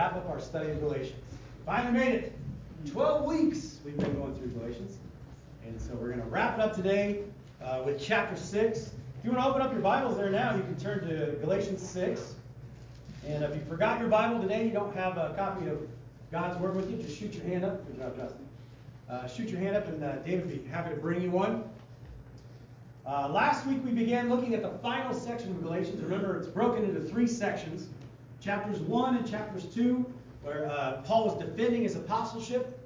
wrap up our study of Galatians. Finally made it. 12 weeks we've been going through Galatians. And so we're going to wrap it up today uh, with chapter 6. If you want to open up your Bibles there now, you can turn to Galatians 6. And if you forgot your Bible today, you don't have a copy of God's Word with you, just shoot your hand up. Good job, Justin. Uh, shoot your hand up, and uh, David would be happy to bring you one. Uh, last week we began looking at the final section of Galatians. Remember, it's broken into three sections chapters 1 and chapters 2, where uh, Paul was defending his apostleship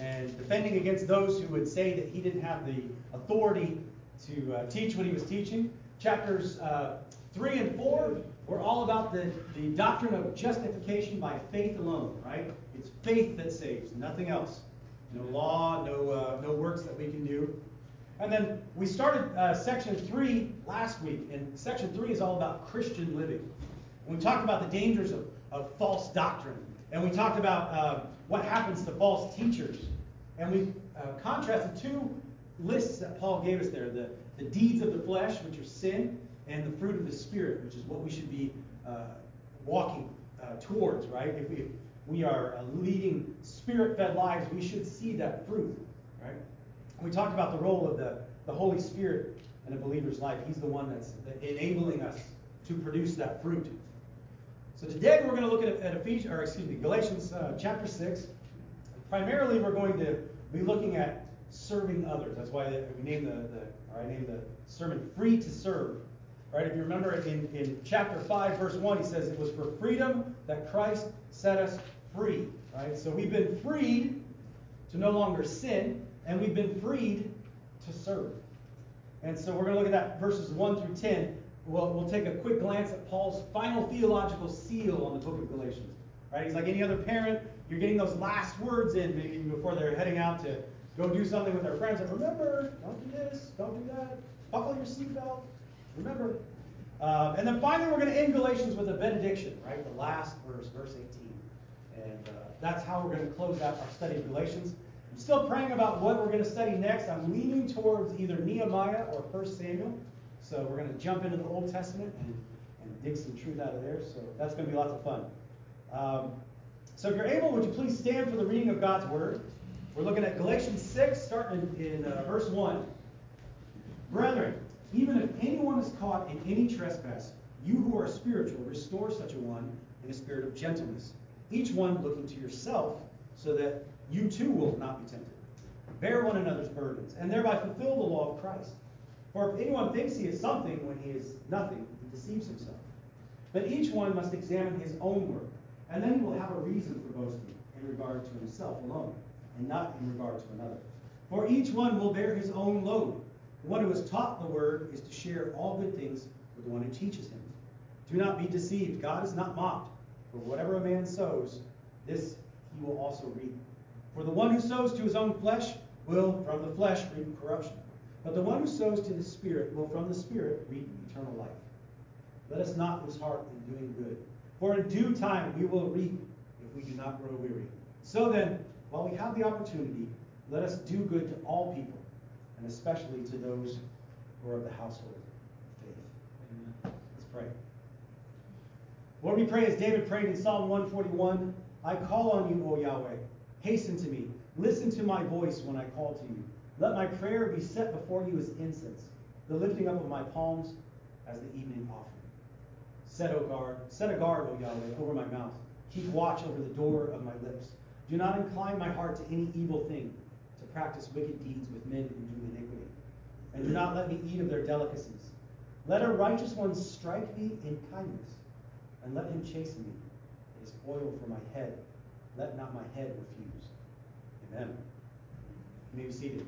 and defending against those who would say that he didn't have the authority to uh, teach what he was teaching. Chapters uh, 3 and 4 were all about the, the doctrine of justification by faith alone, right? It's faith that saves, nothing else. No law, no, uh, no works that we can do. And then we started uh, section 3 last week, and section 3 is all about Christian living. We talked about the dangers of, of false doctrine. And we talked about uh, what happens to false teachers. And we uh, contrasted two lists that Paul gave us there the, the deeds of the flesh, which are sin, and the fruit of the Spirit, which is what we should be uh, walking uh, towards, right? If we, if we are uh, leading spirit fed lives, we should see that fruit, right? We talked about the role of the, the Holy Spirit in a believer's life. He's the one that's enabling us to produce that fruit. So today we're going to look at, at Ephesians, or excuse me, Galatians uh, chapter 6. Primarily, we're going to be looking at serving others. That's why we named the, the or I named the sermon "Free to Serve." Right? If you remember in, in chapter 5, verse 1, he says it was for freedom that Christ set us free. Right? So we've been freed to no longer sin, and we've been freed to serve. And so we're going to look at that verses 1 through 10 we'll, we'll take a quick glance at Paul's final theological seal on the book of Galatians. Right? He's like any other parent, you're getting those last words in maybe before they're heading out to go do something with their friends. And remember, don't do this, don't do that, buckle your seatbelt. Remember. Um, and then finally, we're going to end Galatians with a benediction, right? The last verse, verse 18. And uh, that's how we're going to close out our study of Galatians. I'm still praying about what we're going to study next. I'm leaning towards either Nehemiah or 1 Samuel. So we're going to jump into the Old Testament and, and dig some truth out of there. So that's going to be lots of fun. Um, so if you're able, would you please stand for the reading of God's Word? We're looking at Galatians 6, starting in, in uh, verse 1. Brethren, even if anyone is caught in any trespass, you who are spiritual, restore such a one in a spirit of gentleness, each one looking to yourself, so that you too will not be tempted. Bear one another's burdens, and thereby fulfill the law of Christ. For if anyone thinks he is something when he is nothing, he deceives himself. But each one must examine his own work, and then he will have a reason for boasting in regard to himself alone, and not in regard to another. For each one will bear his own load. The one who is taught the word is to share all good things with the one who teaches him. Do not be deceived. God is not mocked. For whatever a man sows, this he will also reap. For the one who sows to his own flesh will from the flesh reap corruption. But the one who sows to the Spirit will from the Spirit reap eternal life. Let us not lose heart in doing good, for in due time we will reap if we do not grow weary. So then, while we have the opportunity, let us do good to all people, and especially to those who are of the household of faith. Amen. Let's pray. Lord, we pray as David prayed in Psalm 141 I call on you, O Yahweh. Hasten to me. Listen to my voice when I call to you. Let my prayer be set before you as incense, the lifting up of my palms as the evening offering. Set, O guard, set a guard, O Yahweh, over my mouth. Keep watch over the door of my lips. Do not incline my heart to any evil thing, to practice wicked deeds with men who do iniquity. And do not let me eat of their delicacies. Let a righteous one strike me in kindness, and let him chasten me. It is oil for my head. Let not my head refuse. Amen. You may be seated.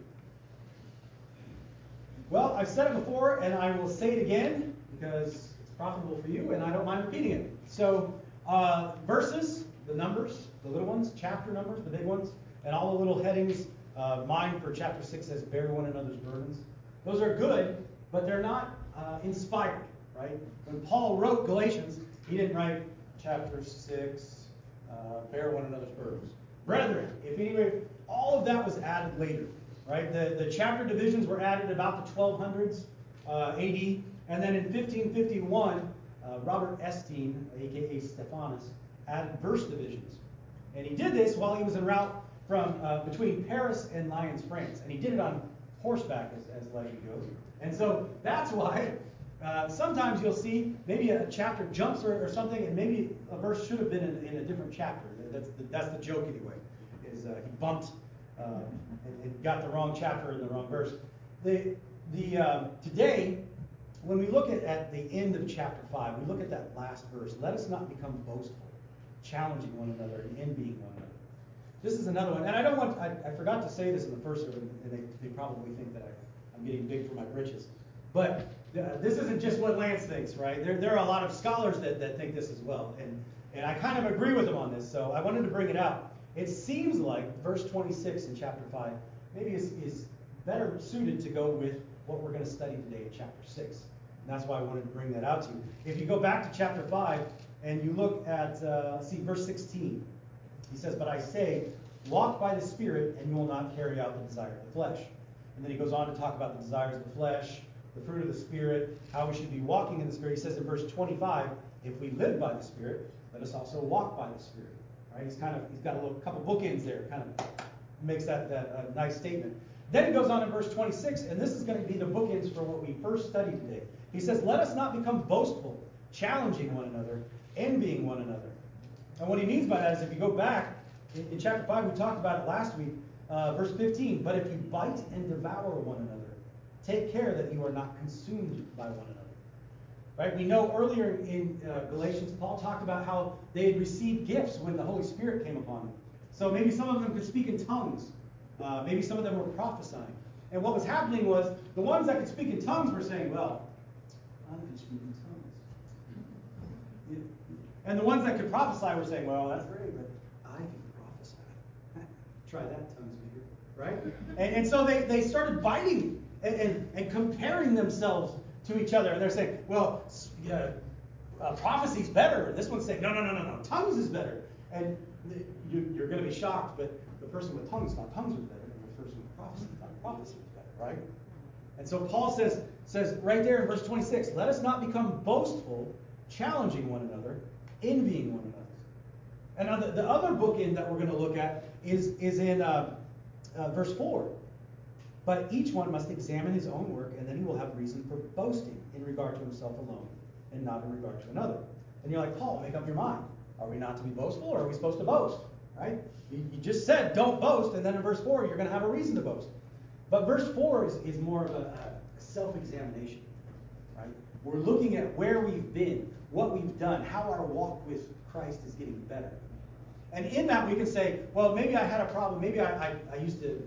Well, I've said it before, and I will say it again because it's profitable for you, and I don't mind repeating it. So, uh, verses, the numbers, the little ones, chapter numbers, the big ones, and all the little headings. Uh, mine for chapter 6 says, Bear one another's burdens. Those are good, but they're not uh, inspired, right? When Paul wrote Galatians, he didn't write chapter 6, uh, Bear one another's burdens. Brethren, if anyway, all of that was added later right? The, the chapter divisions were added about the 1200s uh, AD, and then in 1551, uh, Robert Estienne, aka Stephanus, added verse divisions. And he did this while he was en route from uh, between Paris and Lyons, France. And he did it on horseback, as, as legend goes. And so that's why uh, sometimes you'll see maybe a chapter jumps or, or, something, and maybe a verse should have been in, in a different chapter. That's the, that's the joke anyway. Is uh, he bumped and, and, got the wrong chapter in the wrong verse. The the uh, today when we look at, at the end of chapter five, we look at that last verse. Let us not become boastful, challenging one another and envying one another. This is another one, and I don't want. I, I forgot to say this in the first sermon, and they, they probably think that I, I'm getting big for my britches. But uh, this isn't just what Lance thinks, right? There, there are a lot of scholars that, that think this as well. And, and I kind of agree with them on this, so I wanted to bring it out. It seems like verse 26 in chapter 5 maybe is, is better suited to go with what we're going to study today in chapter 6. And that's why I wanted to bring that out to you. If you go back to chapter 5 and you look at, uh, see, verse 16, he says, But I say, walk by the Spirit, and you will not carry out the desire of the flesh. And then he goes on to talk about the desires of the flesh, the fruit of the Spirit, how we should be walking in the Spirit. He says in verse 25, if we live by the Spirit, let us also walk by the Spirit. Right? He's kind of he's got a little couple bookends there, kind of makes that, that a nice statement. Then he goes on in verse 26, and this is going to be the bookends for what we first studied today. He says, Let us not become boastful, challenging one another, envying one another. And what he means by that is if you go back in, in chapter 5, we talked about it last week, uh, verse 15, but if you bite and devour one another, Take care that you are not consumed by one another. Right? We know earlier in uh, Galatians, Paul talked about how they had received gifts when the Holy Spirit came upon them. So maybe some of them could speak in tongues. Uh, maybe some of them were prophesying. And what was happening was the ones that could speak in tongues were saying, well, I can speak in tongues. And the ones that could prophesy were saying, well, that's great, but I can prophesy. Try that, tongues speaker. Right? And, and so they, they started biting and, and, and comparing themselves to each other. And they're saying, well, yeah, uh, prophecy's better. And this one's saying, no, no, no, no, no, tongues is better. And you, you're going to be shocked, but the person with tongues thought tongues was better, and the person with prophecy thought prophecy was better, right? And so Paul says, says right there in verse 26, let us not become boastful, challenging one another, envying one another. And now the, the other bookend that we're going to look at is, is in uh, uh, verse 4. But each one must examine his own work, and then he will have reason for boasting in regard to himself alone, and not in regard to another. And you're like, Paul, make up your mind. Are we not to be boastful, or are we supposed to boast? Right? You, you just said don't boast, and then in verse 4, you're going to have a reason to boast. But verse 4 is, is more of a, a self examination. Right? We're looking at where we've been, what we've done, how our walk with Christ is getting better. And in that, we can say, well, maybe I had a problem. Maybe I, I, I used to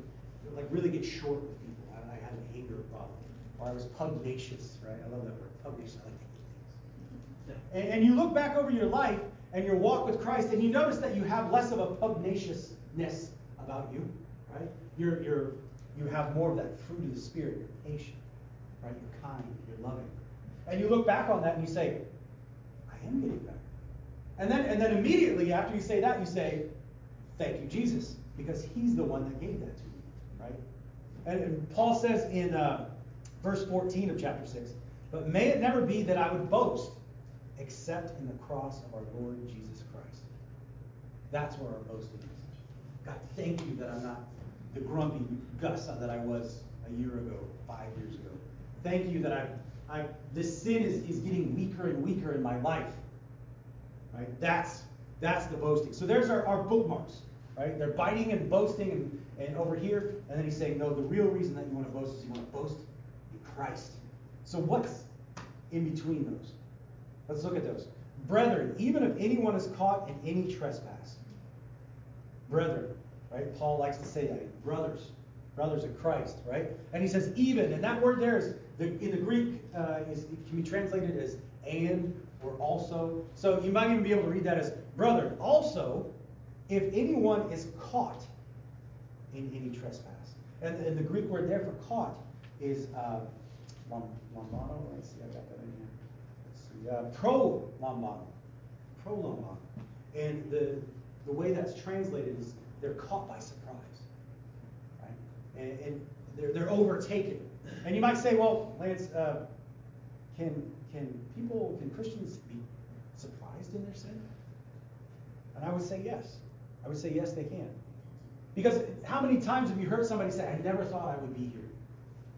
like really get short with people. I, I had an anger problem, or I was pugnacious, right? I love that word, pugnacious. I like to eat things. And, and you look back over your life and your walk with Christ, and you notice that you have less of a pugnaciousness about you, right? You're, you're, you have more of that fruit of the Spirit. You're patient, right? You're kind, you're loving. And you look back on that and you say, I am getting better. And then, and then immediately after you say that, you say, Thank you, Jesus, because He's the one that gave that to you? And, Paul says in uh, verse 14 of chapter 6, but may it never be that I would boast except in the cross of our Lord Jesus Christ. That's where our boasting is. God, thank you that I'm not the grumpy Gus that I was a year ago, five years ago. Thank you that I've, I've this sin is, is getting weaker and weaker in my life. Right? That's that's the boasting. So there's our, our bookmarks. Right? They're biting and boasting and and over here, and then he's saying, no, the real reason that you want to boast is you want to boast in Christ. So what's in between those? Let's look at those. Brethren, even if anyone is caught in any trespass, brethren, right? Paul likes to say that. Brothers, brothers of Christ, right? And he says even, and that word there is the, in the Greek uh, is can be translated as and or also. So you might even be able to read that as brother. Also, if anyone is caught in any trespass. And, and the Greek word there for caught is uh, lambano. Let's see, I got that in here. Let's see. Uh, pro lambano. Prolambano. And the, the way that's translated is they're caught by surprise. Right? And, and they're, they're overtaken. And you might say, well, Lance, uh, can, can people, can Christians be surprised in their sin? And I would say yes. I would say yes, they can. Because how many times have you heard somebody say, I never thought I would be here?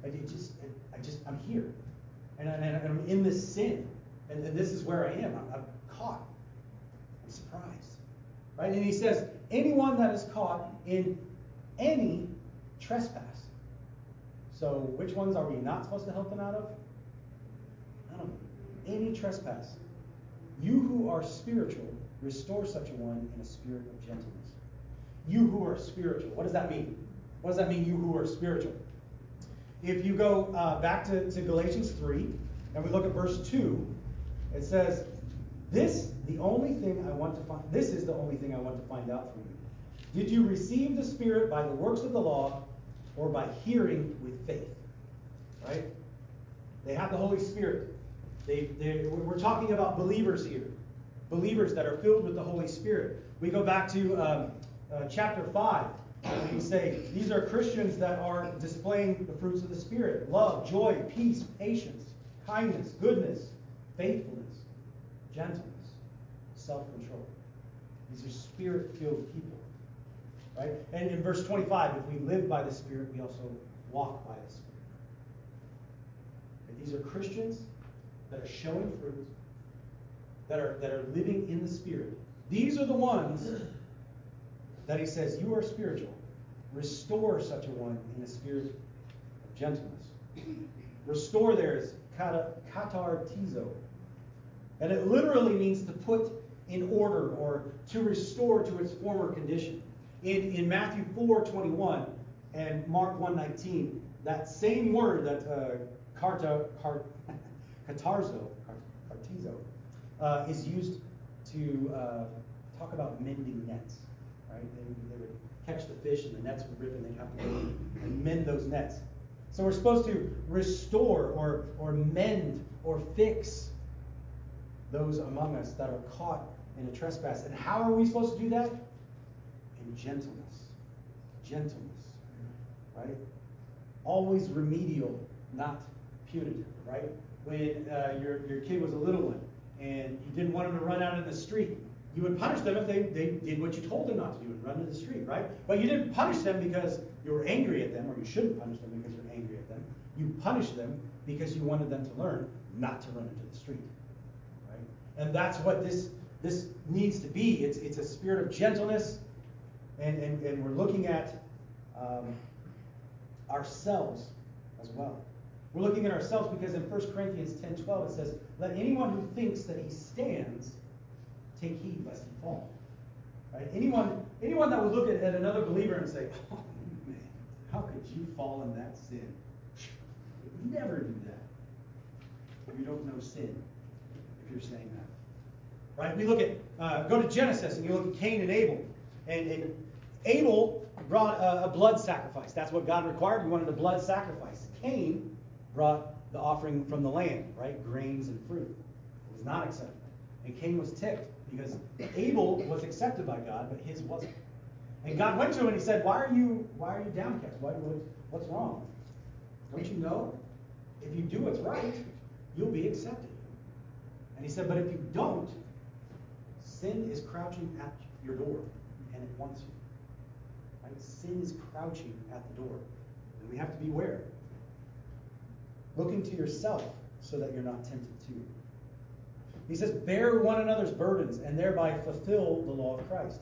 I just, I just, I'm here. And, I, I'm in this sin. And, and, this is where I am. I'm, I'm caught. I'm surprised. Right? And he says, anyone that is caught in any trespass. So which ones are we not supposed to help them out of? None of them. Any trespass. You who are spiritual, restore such a one in a spirit of gentleness. You who are spiritual. What does that mean? What does that mean, you who are spiritual? If you go uh, back to, to Galatians 3 and we look at verse 2, it says, This the only thing I want to find this is the only thing I want to find out from you. Did you receive the Spirit by the works of the law or by hearing with faith? Right? They have the Holy Spirit. They, they, we're talking about believers here, believers that are filled with the Holy Spirit. We go back to um, uh, chapter 5, we say these are Christians that are displaying the fruits of the Spirit love, joy, peace, patience, kindness, goodness, faithfulness, gentleness, self control. These are spirit filled people. Right? And in verse 25, if we live by the Spirit, we also walk by the Spirit. These are Christians that are showing fruit, that are, that are living in the Spirit. These are the ones that he says, You are spiritual. Restore such a one in the spirit of gentleness. Restore there is katartizo. And it literally means to put in order or to restore to its former condition. In, in Matthew 4 21 and Mark 1 19, that same word that uh, uh, is used to uh, talk about mending nets. Right? They, they, would catch the fish and the nets would rip and they'd have to go and mend those nets. So we're supposed to restore or, or mend or fix those among us that are caught in a trespass. And how are we supposed to do that? In gentleness. Gentleness. Right? Always remedial, not punitive, right? when uh, your, your kid was a little one and you didn't want him to run out in the street. You would punish them if they, they did what you told them not to do and run to the street, right? But you didn't punish them because you were angry at them, or you shouldn't punish them because you're angry at them. You punished them because you wanted them to learn not to run into the street, right? And that's what this this needs to be. It's it's a spirit of gentleness, and and, and we're looking at um, ourselves as well. We're looking at ourselves because in 1 Corinthians 10 12 it says, Let anyone who thinks that he stands take heed lest he fall. Right? Anyone, anyone that would look at, at another believer and say, Oh man, how could you fall in that sin? We never do that. You don't know sin if you're saying that. Right? We look at, uh, go to Genesis and you look at Cain and Abel. And, and Abel brought a, a blood sacrifice. That's what God required. He wanted a blood sacrifice. Cain brought the offering from the land, right? Grains and fruit. It was not accepted. And Cain was ticked because Abel was accepted by God, but his wasn't. And God went to him and he said, Why are you why are you downcast? Why, what's wrong? Don't you know? If you do what's right, you'll be accepted. And he said, But if you don't, sin is crouching at your door and it wants you. Right? Sin is crouching at the door. And we have to be aware. Looking to yourself so that you're not tempted too. He says, bear one another's burdens and thereby fulfill the law of Christ.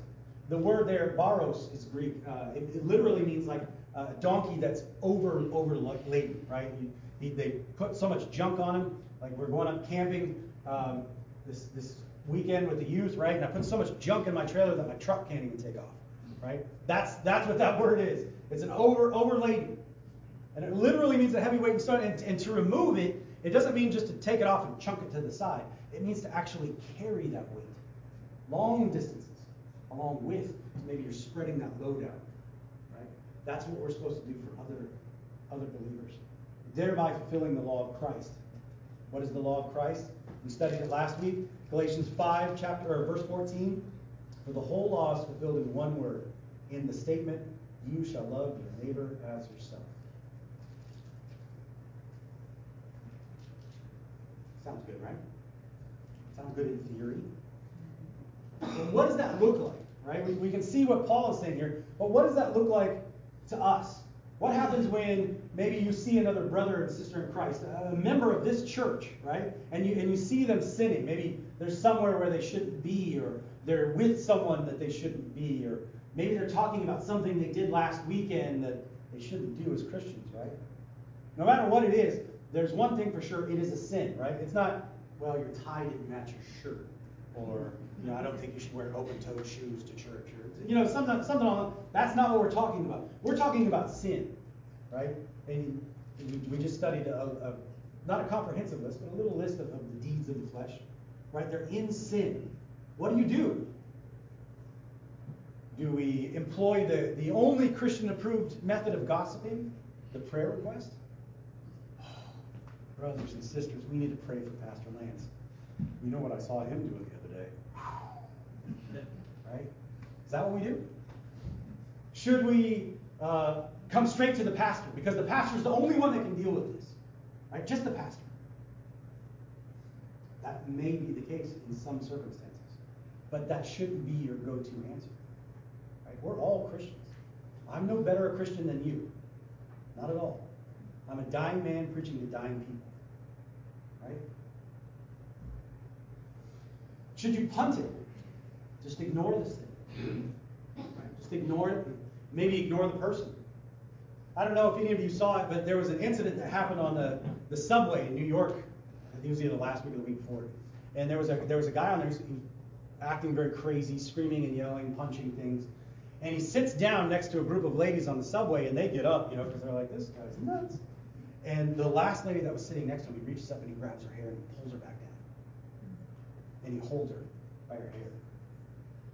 The word there, baros, is Greek. Uh, it, it, literally means like a donkey that's over over laden, right? You, he, they put so much junk on him. Like we're going up camping um, this this weekend with the youth, right? And I put so much junk in my trailer that my truck can't even take off, right? That's that's what that word is. It's an over overladen. And it literally means a heavy weight and stone. And, and to remove it, it doesn't mean just to take it off and chunk it to the side. It means to actually carry that weight long distances along with maybe you're spreading that load out. Right? That's what we're supposed to do for other other believers. Thereby fulfilling the law of Christ. What is the law of Christ? We studied it last week. Galatians 5, chapter or verse 14. For the whole law is fulfilled in one word, in the statement, you shall love your neighbor as yourself. Sounds good, right? Sounds good in theory. But what does that look like? Right? We, we can see what Paul is saying here, but what does that look like to us? What happens when maybe you see another brother and sister in Christ, a member of this church, right? And you and you see them sinning. Maybe they're somewhere where they shouldn't be, or they're with someone that they shouldn't be, or maybe they're talking about something they did last weekend that they shouldn't do as Christians, right? No matter what it is, there's one thing for sure, it is a sin, right? It's not, well, your tie didn't match your shirt, or you know, I don't think you should wear open-toed shoes to church, or you know, something, something on. That's not what we're talking about. We're talking about sin, right? And we, just studied a, a, not a comprehensive list, but a little list of, of the deeds of the flesh, right? They're in sin. What do you do? Do we employ the, the only Christian approved method of gossiping, the prayer request? Brothers and sisters, we need to pray for Pastor Lance. You know what I saw him doing the other day. Right? Is that what we do? Should we uh, come straight to the pastor? Because the pastor is the only one that can deal with this. Right? Just the pastor. That may be the case in some circumstances. But that shouldn't be your go to answer. Right? We're all Christians. I'm no better a Christian than you. Not at all. I'm a dying man preaching to dying people. Right? Should you punt it? Just ignore this thing. Right? Just ignore it. Maybe ignore the person. I don't know if any of you saw it, but there was an incident that happened on the, the subway in New York. I think it was either the last week or the week before. And there was a there was a guy on there who's acting very crazy, screaming and yelling, punching things. And he sits down next to a group of ladies on the subway, and they get up, you know, because they're like, this guy's nuts. And the last lady that was sitting next to him, he reaches up and he grabs her hair and pulls her back down. And he holds her by her hair.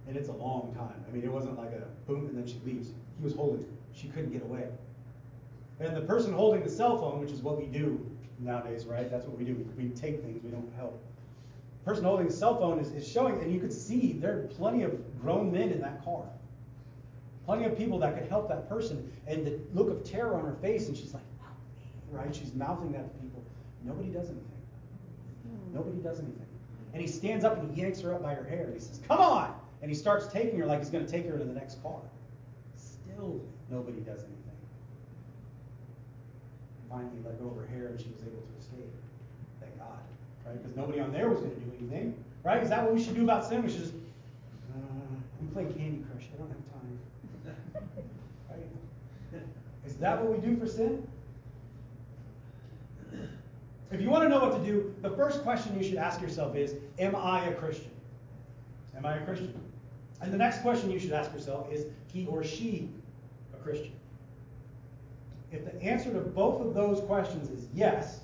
And it's a long time. I mean, it wasn't like a boom and then she leaves. He was holding her. She couldn't get away. And the person holding the cell phone, which is what we do nowadays, right? That's what we do. We, we take things, we don't help. The person holding the cell phone is, is showing, and you could see there are plenty of grown men in that car. Plenty of people that could help that person. And the look of terror on her face, and she's like, right? She's mouthing that to people. Nobody does anything. Nobody does anything. And he stands up and he yanks her up by her hair and he says, Come on! And he starts taking her like he's going to take her to the next car. Still, nobody does anything. Finally, let go of her hair and she was able to escape. Thank God. Right? Because nobody on there was going to do anything. Right? Is that what we should do about sin? We should just, uh, I'm playing Candy Crush. I don't have time. right? Is that what we do for sin? If you want to know what to do, the first question you should ask yourself is Am I a Christian? Am I a Christian? And the next question you should ask yourself is He or she a Christian? If the answer to both of those questions is yes,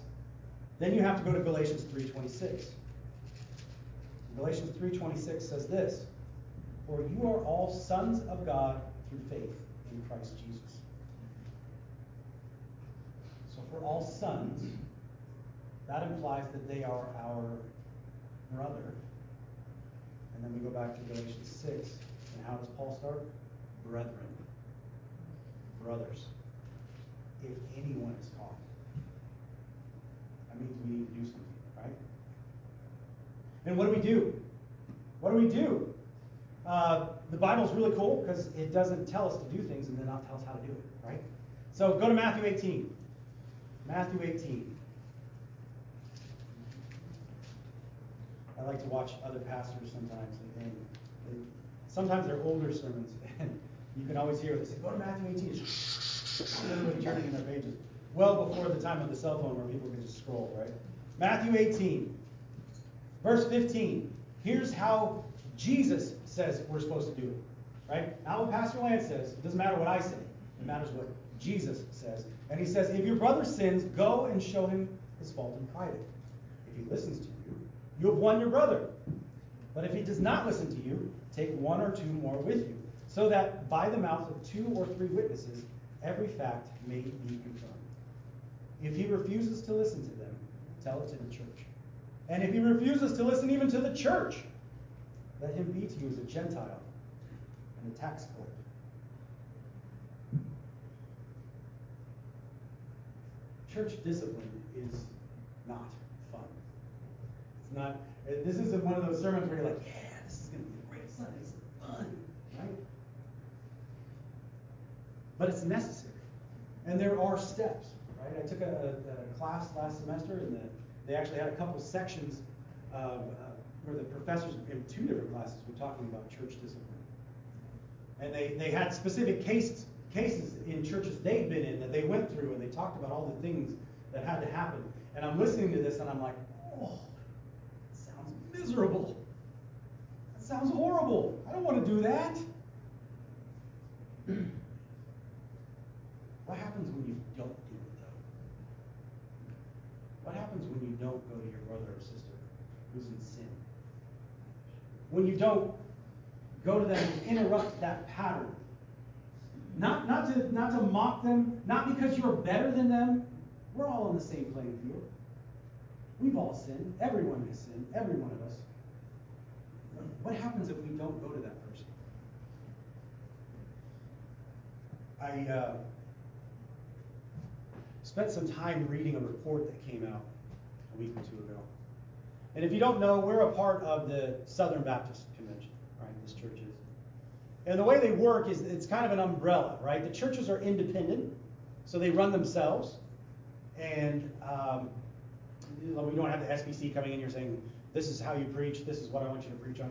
then you have to go to Galatians 3:26. Galatians 3:26 says this: For you are all sons of God through faith in Christ Jesus. So for all sons, that implies that they are our brother. And then we go back to Galatians 6. And how does Paul start? Brethren. Brothers. If anyone is talking, that means we need to do something, right? And what do we do? What do we do? Uh, the Bible's really cool because it doesn't tell us to do things and then not tell us how to do it, right? So go to Matthew 18. Matthew 18. I like to watch other pastors sometimes, and, and sometimes they're older sermons, and you can always hear they say, "Go to Matthew 18." Everybody turning in their pages. Well before the time of the cell phone where people can just scroll, right? Matthew 18, verse 15. Here's how Jesus says we're supposed to do it, right? Not what Pastor Lance says. It doesn't matter what I say. It matters what Jesus says. And he says, if your brother sins, go and show him his fault in private. If he listens to you, you have won your brother. But if he does not listen to you, take one or two more with you, so that by the mouth of two or three witnesses, every fact may be confirmed. If he refuses to listen to them, tell it to the church. And if he refuses to listen even to the church, let him be to you as a Gentile and a tax collector. Church discipline is not not. This isn't one of those sermons where you're like, yeah, this is going to be a great Sunday. It's fun, right? But it's necessary, and there are steps, right? I took a, a class last semester, and the, they actually had a couple sections of, uh, where the professors in two different classes were talking about church discipline, and they they had specific cases cases in churches they'd been in that they went through, and they talked about all the things that had to happen. And I'm listening to this, and I'm like, oh miserable. That sounds horrible. I don't want to do that. what happens when you don't do it, though? What happens when you don't go to your brother or sister who's in sin? When you don't go to them and interrupt that pattern. Not, not, to, not to mock them, not because you're better than them. We're all on the same playing field. We've all sinned. Everyone has sinned. Every one of us. What happens if we don't go to that person? I uh, spent some time reading a report that came out a week or two ago. And if you don't know, we're a part of the Southern Baptist Convention, right? This church is. And the way they work is it's kind of an umbrella, right? The churches are independent, so they run themselves. And um, we don't have the SBC coming in here saying, this is how you preach, this is what I want you to preach on.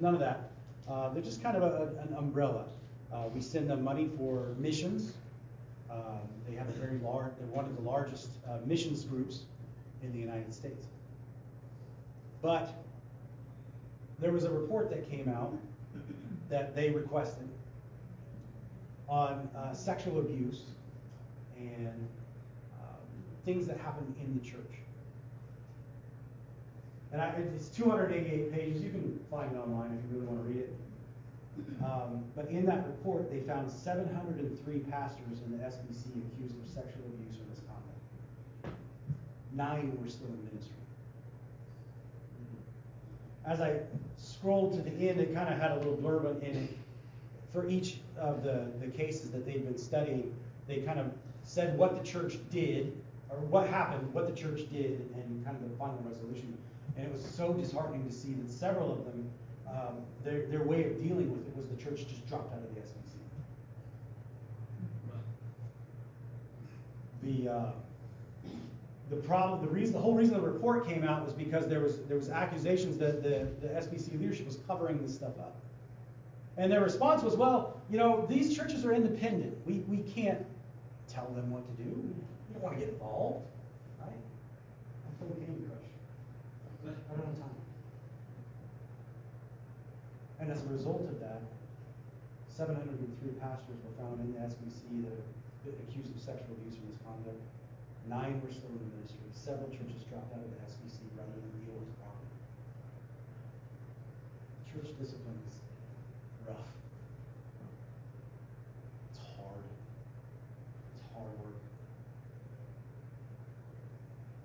None of that. Uh, they're just kind of a, an umbrella. Uh, we send them money for missions. Um, they have a very large, they're one of the largest uh, missions groups in the United States. But there was a report that came out that they requested on uh, sexual abuse and um, things that happen in the church. And I, it's 288 pages. You can find it online if you really want to read it. Um, but in that report, they found 703 pastors in the SBC accused of sexual abuse or misconduct. Nine were still in ministry. As I scrolled to the end, it kind of had a little blurb in it for each of the, the cases that they've been studying. They kind of said what the church did, or what happened, what the church did, and kind of the final resolution. And it was so disheartening to see that several of them, um, their, their way of dealing with it was the church just dropped out of the SBC. The uh, the problem, the reason, the whole reason the report came out was because there was there was accusations that the, the SBC leadership was covering this stuff up. And their response was, well, you know, these churches are independent. We, we can't tell them what to do. We don't want to get involved, right? Have time. And as a result of that, 703 pastors were found in the SBC that accused of sexual abuse or misconduct. Nine were still in the ministry. Several churches dropped out of the SBC rather than deal with the problem. Church discipline is rough. It's hard. It's hard work.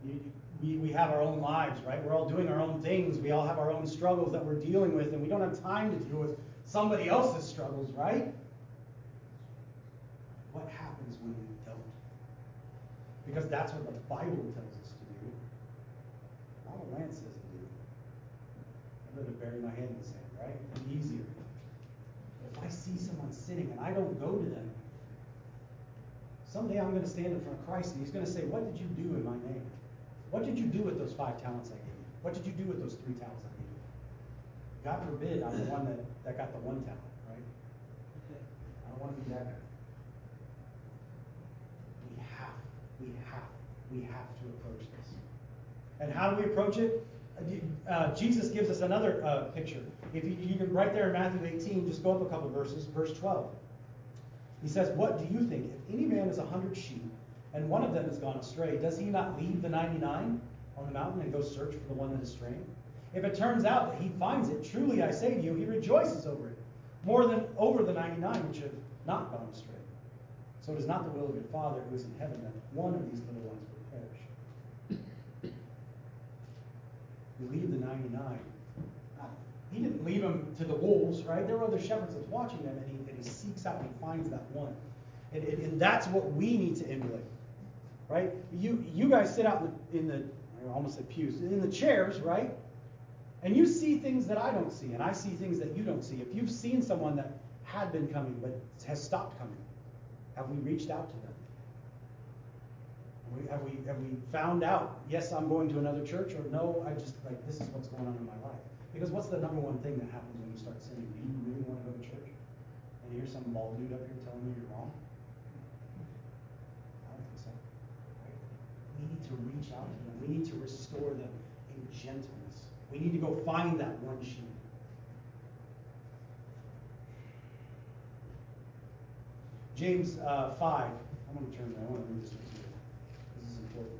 You, we, we have our own lives, right? We're all doing our own things. We all have our own struggles that we're dealing with, and we don't have time to deal with somebody else's struggles, right? What happens when we don't? Because that's what the Bible tells us to do. Not what Lance says to do. I'd rather bury my head in the sand, right? It'd be easier. If I see someone sinning and I don't go to them, someday I'm going to stand in front of Christ and He's going to say, What did you do in my name? What did you do with those five talents I gave you? What did you do with those three talents I gave you? God forbid I'm the one that, that got the one talent, right? I don't want to be that guy. We have, we have, we have to approach this. And how do we approach it? Uh, Jesus gives us another uh, picture. If you, you can, right there in Matthew 18, just go up a couple verses, verse 12. He says, What do you think? If any man has a hundred sheep, and one of them has gone astray, does he not leave the 99 on the mountain and go search for the one that is straying? If it turns out that he finds it, truly I say to you, he rejoices over it, more than over the 99 which have not gone astray. So it is not the will of your Father who is in heaven that one of these little ones would perish. You leave the 99. He didn't leave them to the wolves, right? There were other shepherds that's watching them, and he, and he seeks out and finds that one. And, and, and that's what we need to emulate right? You you guys sit out in the, in the almost said pews in the chairs, right? And you see things that I don't see, and I see things that you don't see. If you've seen someone that had been coming but has stopped coming, Have we reached out to them? Have we, have we, found out, yes, I'm going to another church, or no, I just, like, this is what's going on in my life? Because what's the number one thing that happens when you start sinning? Do you really want to go to church? And here's some bald dude up here telling you you're wrong? I don't think so. Right? We need to reach out to them. We need to restore them in gentleness. We need to go find that one sheep. James uh, 5. I'm going to turn there. I want to read this with you. This is important.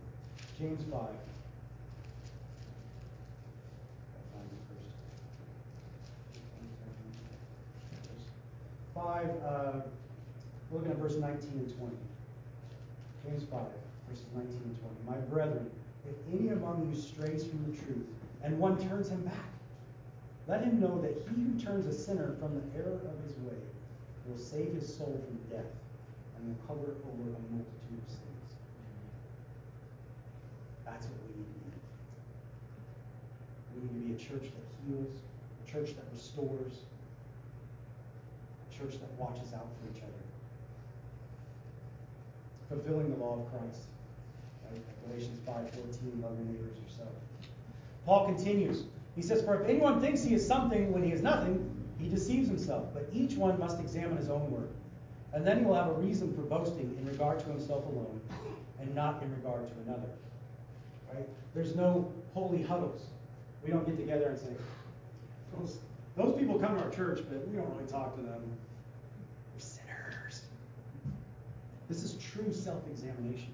James 5. 5, uh, we're looking at verse 19 and 20. James 5, verses 19 and 20. My brethren, if any among you strays from the truth, and one turns him back, let him know that he who turns a sinner from the error of his way will save his soul from death and will cover over a multitude of sins. That's what we need to be. We need to be a church that heals, a church that restores, a church that watches out for each other. Fulfilling the law of Christ. Right? Galatians 5.14, love your neighbors yourself. Paul continues. He says, For if anyone thinks he is something when he is nothing, he deceives himself. But each one must examine his own work. And then he will have a reason for boasting in regard to himself alone, and not in regard to another. Right? There's no holy huddles. We don't get together and say, those, those people come to our church, but we don't really talk to them. Sinners. This is true self examination.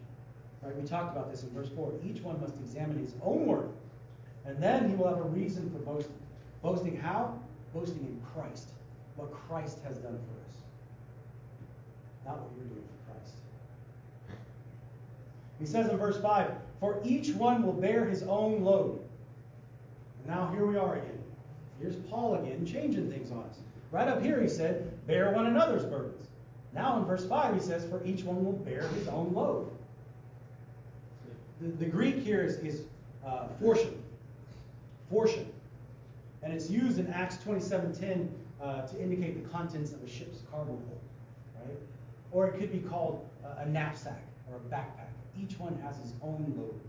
Right? We talked about this in verse 4. Each one must examine his own work, and then he will have a reason for boasting. Boasting how? Boasting in Christ, what Christ has done for us, not what you're doing for Christ. He says in verse 5 For each one will bear his own load. And now here we are again. Here's Paul again, changing things on us. Right up here, he said, Bear one another's burdens. Now in verse 5, he says, For each one will bear his own load. The, Greek here is, is uh, phortion. Phortion. And it's used in Acts 27.10 uh, to indicate the contents of a ship's cargo hold. Right? Or it could be called uh, a knapsack or a backpack. Each one has his own load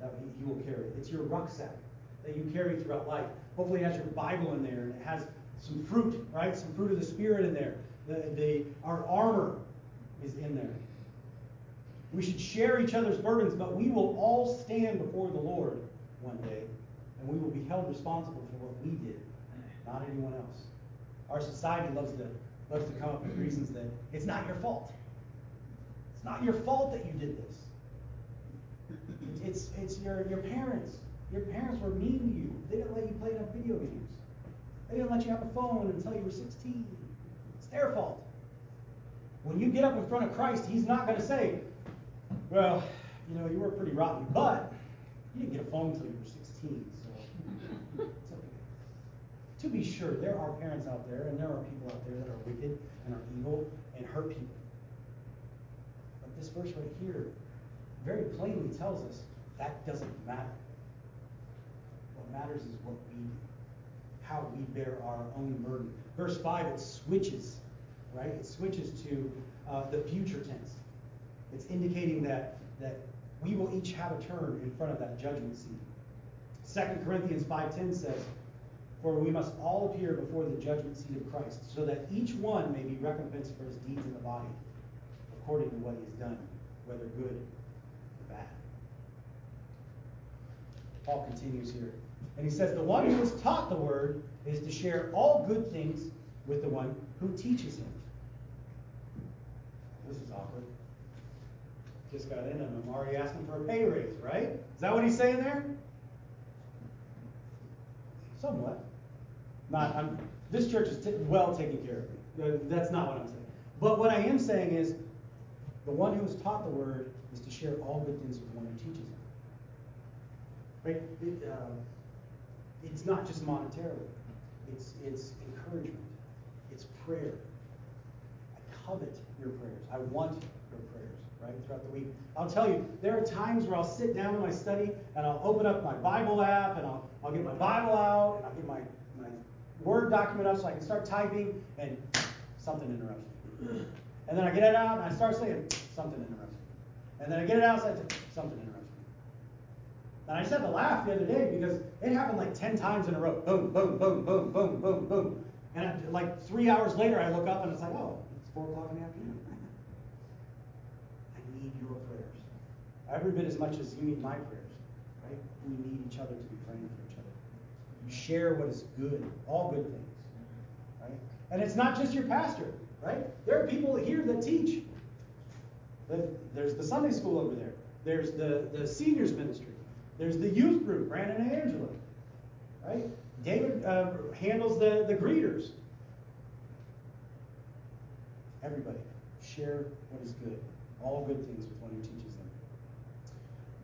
that he will carry. It's your rucksack that you carry throughout life. Hopefully it has your Bible in there and it has some fruit, right? Some fruit of the Spirit in there. The, the, our armor is in there. We should share each other's burdens, but we will all stand before the Lord one day, and we will be held responsible for what we did, not anyone else. Our society loves to loves to come up with reasons that it's not your fault. It's not your fault that you did this. It's it's your your parents. Your parents were mean to you. They didn't let you play enough video games. They didn't let you have a phone until you were 16. It's their fault. When you get up in front of Christ, He's not going to say, Well, you know, you were pretty rotten, but you didn't get a phone until you were 16, so it's okay. To be sure, there are parents out there, and there are people out there that are wicked and are evil and hurt people. But this verse right here very plainly tells us that doesn't matter. What matters is what we do, how we bear our own burden. Verse 5, it switches, right? It switches to uh, the future tense. It's indicating that, that we will each have a turn in front of that judgment seat. 2 Corinthians 5.10 says, For we must all appear before the judgment seat of Christ, so that each one may be recompensed for his deeds in the body, according to what he has done, whether good or bad. Paul continues here. And he says, The one who is taught the word is to share all good things with the one who teaches him. This is awkward. Just got in and I'm already asking for a pay raise, right? Is that what he's saying there? Somewhat. Not, I'm, this church is t- well taken care of. That's not what I'm saying. But what I am saying is, the one who is taught the word is to share all good things with the one who teaches him. Right? It, uh, it's not just monetarily. It's it's encouragement. It's prayer. I covet your prayers. I want right, throughout the week. I'll tell you, there are times where I'll sit down in my study and I'll open up my Bible app and I'll, I'll get my Bible out and I'll get my, my Word document up so I can start typing and something interrupts me. And then I get it out and I start saying, something interrupts me. And then I get it out and I say, something interrupts me. And I just had to laugh the other day because it happened like 10 times in a row. Boom, boom, boom, boom, boom, boom, boom. And I, like three hours later, I look up and it's like, oh, it's 4 o'clock in the afternoon. I need your prayers. Every bit as much as you need my prayers, right? We need each other to be praying for each other. You share what is good, all good things, right? And it's not just your pastor, right? There are people here that teach. There's the Sunday school over there. There's the, the seniors ministry. There's the youth group, Brandon and Angela, right? David uh, handles the, the greeters. Everybody, share what is good, all good things with one who teaches them.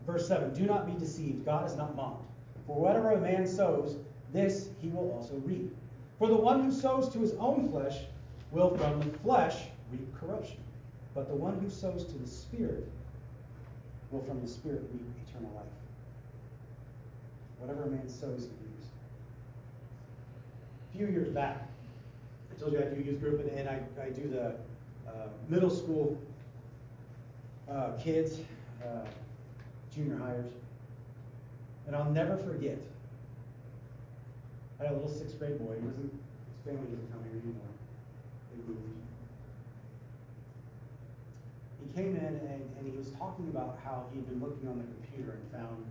Verse 7 Do not be deceived, God is not mocked. For whatever a man sows, this he will also reap. For the one who sows to his own flesh will from the flesh reap corruption. But the one who sows to the Spirit will from the Spirit reap eternal life. Whatever a man sows, he reaps. A few years back, I told you I do youth group, and, and I, I do the uh, middle school uh, kids, uh, junior hires. And I'll never forget. I had a little sixth grade boy. He wasn't, his family doesn't come here anymore. They moved. He came in and, and he was talking about how he'd been looking on the computer and found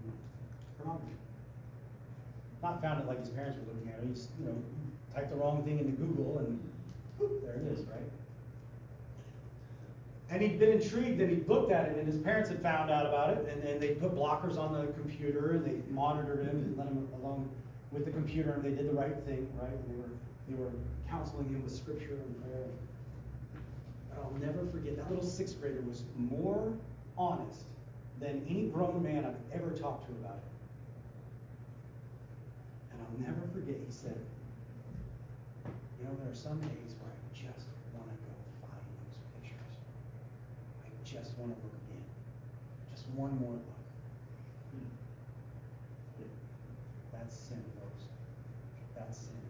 pornography. Not found it like his parents were looking at it. He just, you know, typed the wrong thing into Google and whoop, there it is, right? And he'd been intrigued and he'd looked at it, and his parents had found out about it, and, and they put blockers on the computer and they monitored him and let him alone with the computer, and they did the right thing, right? And they were they were counseling him with scripture and prayer. But I'll never forget that little sixth grader was more honest than any grown man I've ever talked to about it. And I'll never forget, he said, You know, there are some days where I just want to go find those pictures. I just want to look again. Just one more look. That's sin, folks. That's sin.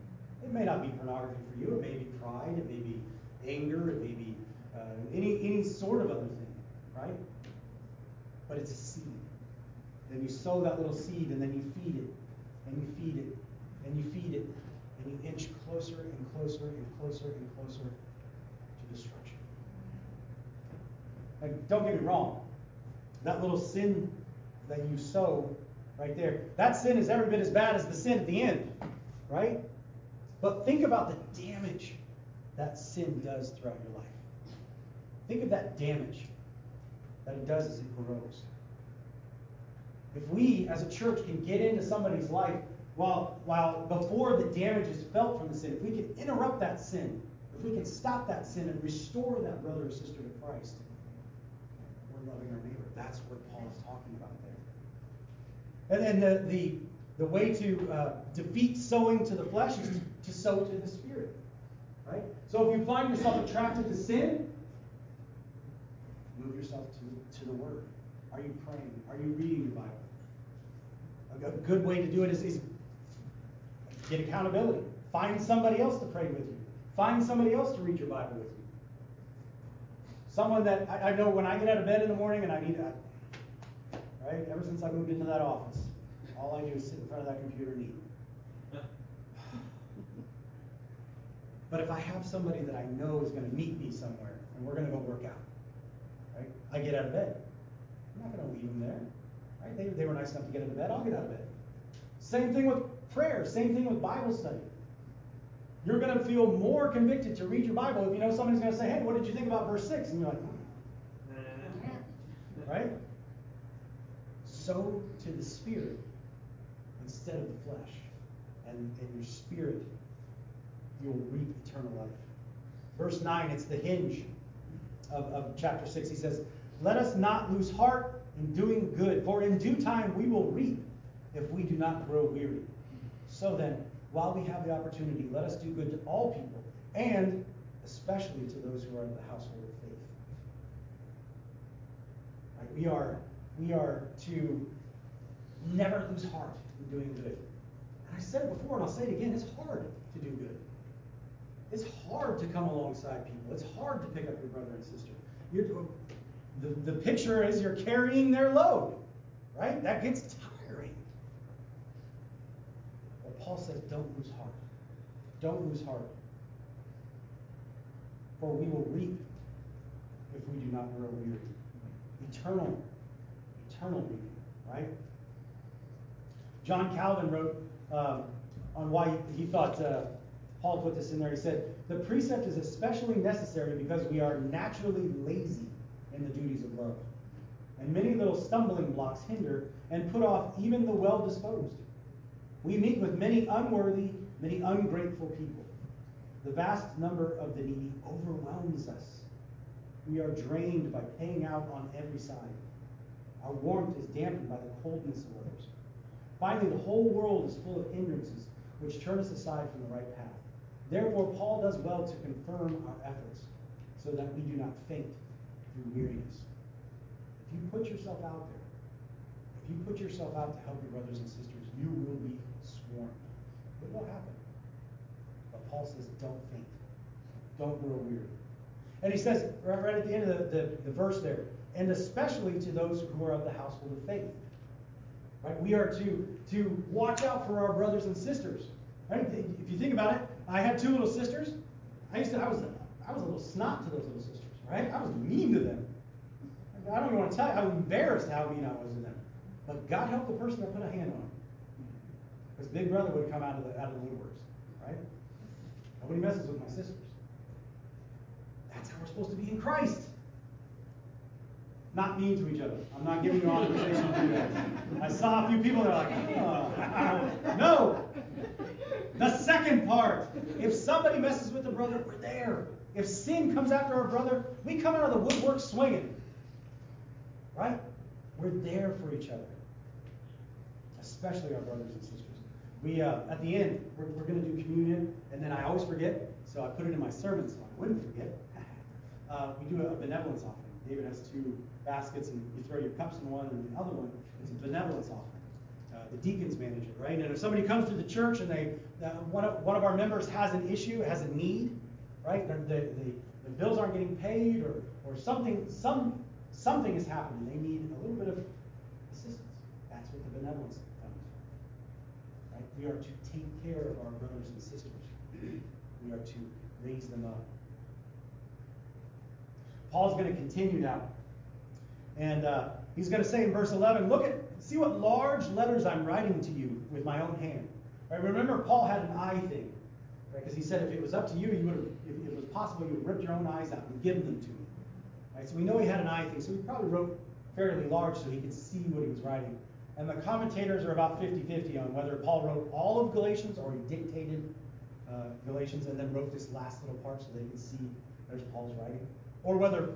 It may not be pornography for you. It may be pride. It may be anger. It may be uh, any any sort of other thing, right? But it's a seed. Then you sow that little seed, and then you feed it, and you feed it, and you feed it, and you inch closer and closer and closer and closer to destruction. Like, don't get me wrong. That little sin that you sow right there, that sin is every bit as bad as the sin at the end, right? But think about the damage that sin does throughout your life. Think of that damage that it does as it grows. If we as a church can get into somebody's life while, while before the damage is felt from the sin, if we can interrupt that sin, if we can stop that sin and restore that brother or sister to Christ, we're loving our neighbor. That's what Paul is talking about there. And then the, the, the way to uh, defeat sowing to the flesh is to, to sow to the Spirit. Right? So if you find yourself attracted to sin, move yourself to, to the Word. Are you praying? Are you reading your Bible? A, good way to do it is, is get accountability. Find somebody else to pray with you. Find somebody else to read your Bible with you. Someone that I, I know when I get out of bed in the morning and I need that, right? Ever since I moved into that office, all I do is sit in front of that computer and eat. But if I have somebody that I know is going to meet me somewhere and we're going to go work out, right? I get out of bed. I'm not going to leave them there, right? They, they were nice enough to get out of bed. I'll get out of bed. Same thing with prayer. Same thing with Bible study. You're going to feel more convicted to read your Bible if you know somebody's going to say, "Hey, what did you think about verse 6? And you're like, hmm. right? Sow to the Spirit instead of the flesh, and, and your spirit you'll reap eternal life. Verse 9, it's the hinge of, of chapter 6. He says, Let us not lose heart in doing good, for in due time we will reap if we do not grow weary. So then, while we have the opportunity, let us do good to all people, and especially to those who are in the household of faith. We are we are to never lose heart in doing good. And I said it before, and I'll say it again, it's hard to do good. It's hard to come alongside people. It's hard to pick up your brother and sister. You're, the, the picture is you're carrying their load, right? That gets tiring. But Paul says, don't lose heart. Don't lose heart. For we will reap if we do not grow weary. Eternal, eternal reaping, right? John Calvin wrote um, on why he thought uh, Paul put this in there. He said, The precept is especially necessary because we are naturally lazy in the duties of love. And many little stumbling blocks hinder and put off even the well disposed. We meet with many unworthy, many ungrateful people. The vast number of the needy overwhelms us. We are drained by paying out on every side. Our warmth is dampened by the coldness of others. Finally, the whole world is full of hindrances which turn us aside from the right path. Therefore, Paul does well to confirm our efforts so that we do not faint through weariness. If you put yourself out there, if you put yourself out to help your brothers and sisters, you will be swarmed. It will happen. But Paul says, don't faint. Don't grow weary. And he says, right, right at the end of the, the, the verse there, and especially to those who are of the household of faith. Right? We are to, to watch out for our brothers and sisters. Right? If you think about it, I had two little sisters. I used to, I was, I was a little snot to those little sisters. Right? I was mean to them. I don't even want to tell you. I embarrassed how mean I was to them. But God help the person that put a hand on them. Because Big Brother would come out of the out of the woodworks, right? Nobody messes with my sisters. That's how we're supposed to be in Christ. Not mean to each other. I'm not giving you authorization to do that. I saw a few people that are like, oh. no. The second part. If somebody messes with a brother, we're there. If sin comes after our brother, we come out of the woodwork swinging. Right? We're there for each other, especially our brothers and sisters. We uh, at the end, we're, we're going to do communion, and then I always forget, so I put it in my sermon so I wouldn't forget. uh, we do a benevolence offering. David has two baskets, and you throw your cups in one, and the other one It's a benevolence offering. Uh, the deacons manage it, right? And if somebody comes to the church and they uh, one, of, one of our members has an issue, has a need, right? The, the, the, the bills aren't getting paid, or or something some something has happened, and they need a little bit of assistance. That's what the benevolence is? We are to take care of our brothers and sisters. We are to raise them up. Paul's going to continue now. And uh, he's going to say in verse 11, look at, see what large letters I'm writing to you with my own hand. Right? Remember, Paul had an eye thing. Right? Because he said if it was up to you, you would have, if it was possible, you would have ripped your own eyes out and given them to me. Right? So we know he had an eye thing. So he probably wrote fairly large so he could see what he was writing. And the commentators are about 50-50 on whether Paul wrote all of Galatians or he dictated uh, Galatians and then wrote this last little part so they can see there's Paul's writing or whether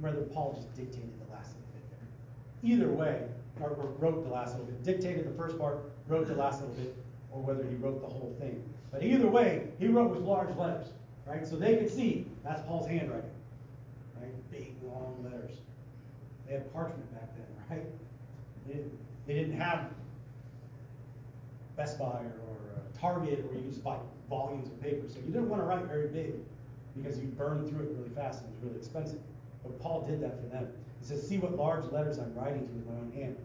whether Paul just dictated the last little bit there. Either way, or, or, wrote the last little bit, dictated the first part, wrote the last little bit, or whether he wrote the whole thing. But either way, he wrote with large letters, right? So they could see that's Paul's handwriting, right? Big long letters. They had parchment back then, right? They didn't, have Best Buy or, or uh, Target where you just buy volumes of paper, so you didn't want to write very big because you burned through it really fast and it was really expensive. But Paul did that for them. He says, See what large letters I'm writing to with my own hand.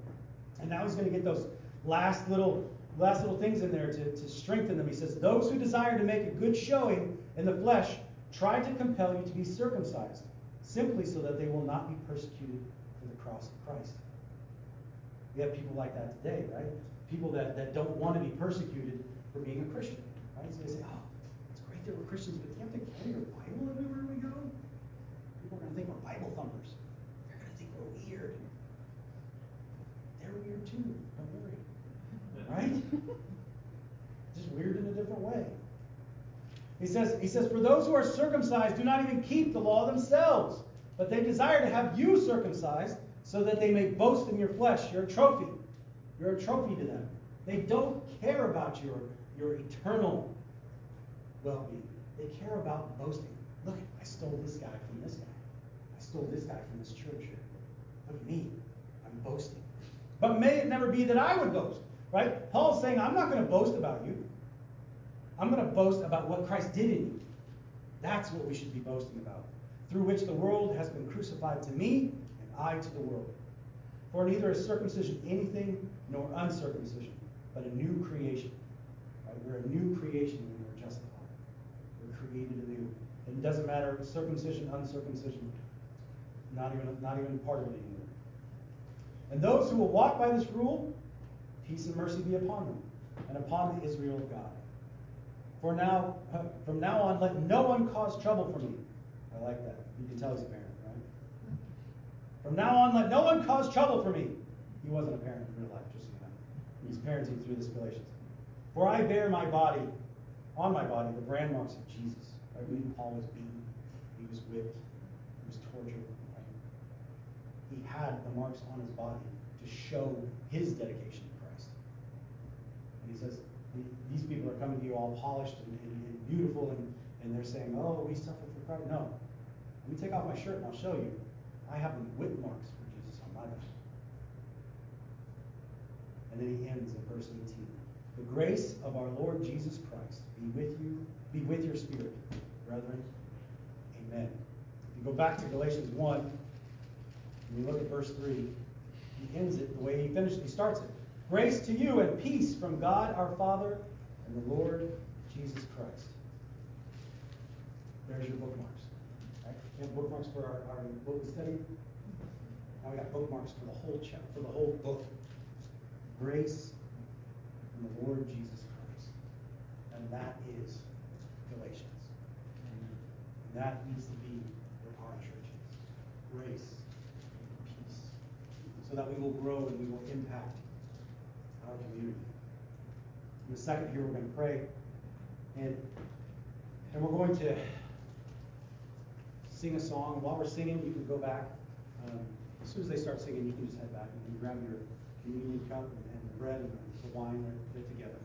And now he's going to get those last little last little things in there to, to strengthen them. He says, Those who desire to make a good showing in the flesh try to compel you to be circumcised, simply so that they will not be persecuted for the cross of Christ. We have people like that today, right? People that, that don't want to be persecuted for being a Christian. Right? So they say, Oh, it's great that we're Christians, but do you have to carry your Bible everywhere we go? People are going to think we're Bible thumpers. They're going to think we're weird. They're weird too. Don't worry. Right? Just weird in a different way. He says, he says, For those who are circumcised do not even keep the law themselves, but they desire to have you circumcised so that they may boast in your flesh. You're a trophy. You're a trophy to them. They don't care about your, your eternal well being. They care about boasting. Look, I stole this guy from this guy. I stole this guy from this church. Look at me. I'm boasting. But may it never be that I would boast. Right? Paul's saying, I'm not going to boast about you. I'm going to boast about what Christ did in you. That's what we should be boasting about. Through which the world has been crucified to me, I to the world. For neither is circumcision anything nor uncircumcision, but a new creation. Right? We're a new creation when we're justified. We're created anew. And it doesn't matter circumcision, uncircumcision, not even not even part of it anymore. And those who will walk by this rule, peace and mercy be upon them, and upon the Israel of God. For now, from now on, let no one cause trouble for me. I like that. You can tell he's a parent? From now on, let no one cause trouble for me. He wasn't a parent in real life, just so you know. He's parenting through this Galatians. For I bear my body, on my body, the brand marks of Jesus. Right? Paul was beaten, he was whipped, he was tortured. Right? He had the marks on his body to show his dedication to Christ. And he says, these people are coming to you all polished and, and, and beautiful, and, and they're saying, oh, we suffer for Christ. No. Let me take off my shirt and I'll show you. I have the whip marks for Jesus on my back. And then he ends in verse 18. The grace of our Lord Jesus Christ be with you, be with your spirit, brethren. Amen. If you go back to Galatians 1, and you look at verse 3, he ends it the way he finished, he starts it. Grace to you and peace from God our Father and the Lord Jesus Christ. There's your bookmarks. We have bookmarks for our, our book study. Now we got bookmarks for the whole chapter, for the whole book. Grace from the Lord Jesus Christ. And that is Galatians. And that needs to be where our church is. Grace and peace. So that we will grow and we will impact our community. In a second here, we're going to pray. And, and we're going to sing a song. While we're singing, you can go back. Um, as soon as they start singing, you can just head back and grab your communion cup and, the bread and the wine. They're, they're together.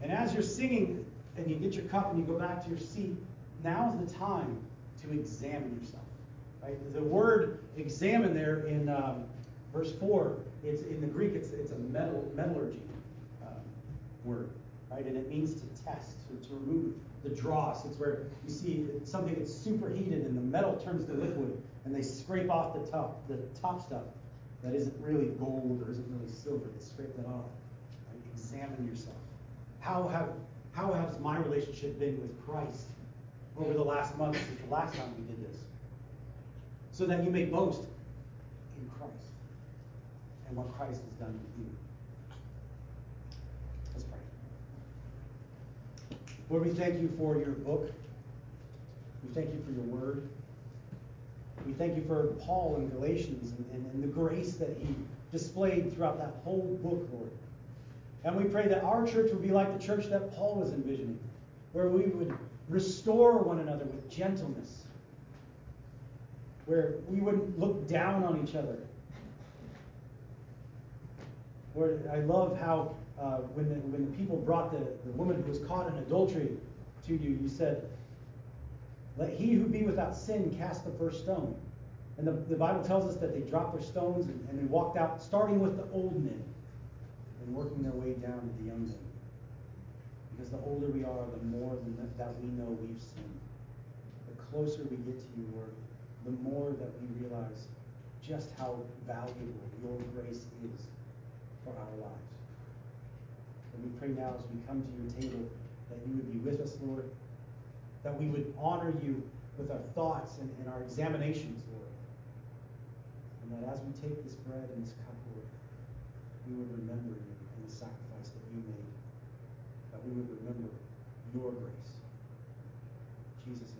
And as you're singing and you get your cup and you go back to your seat, now's the time to examine yourself. Right? The word examine there in um, verse 4 it's in the Greek, it's, it's a metal, metallurgy uh, word, right? And it means to test, to, to remove the dross. It's where you see something that's superheated and the metal turns to liquid, and they scrape off the top, the top stuff that isn't really gold or isn't really silver. They scrape that off. Examine yourself. How have how has my relationship been with Christ over the last month since the last time we did this? So that you may boast in Christ and what Christ has done with you. Let's pray. Lord, we thank you for your book. We thank you for your word. We thank you for Paul in Galatians and, and, and the grace that he displayed throughout that whole book, Lord. And we pray that our church would be like the church that Paul was envisioning, where we would restore one another with gentleness, where we wouldn't look down on each other, Lord, I love how uh, when, the, when the people brought the, the woman who was caught in adultery to you, you said, Let he who be without sin cast the first stone. And the, the Bible tells us that they dropped their stones and, and they walked out, starting with the old men and working their way down to the young men. Because the older we are, the more that, we know we've sinned. The closer we get to you, Lord, the more that we realize just how valuable your grace is for our lives. And we pray now as we come to your table that you would be with us, Lord, that we would honor you with our thoughts and, and our examinations, Lord. And that as we take this bread and this cup, Lord, we would remember you and the sacrifice that you made. That we would remember your grace. Jesus'.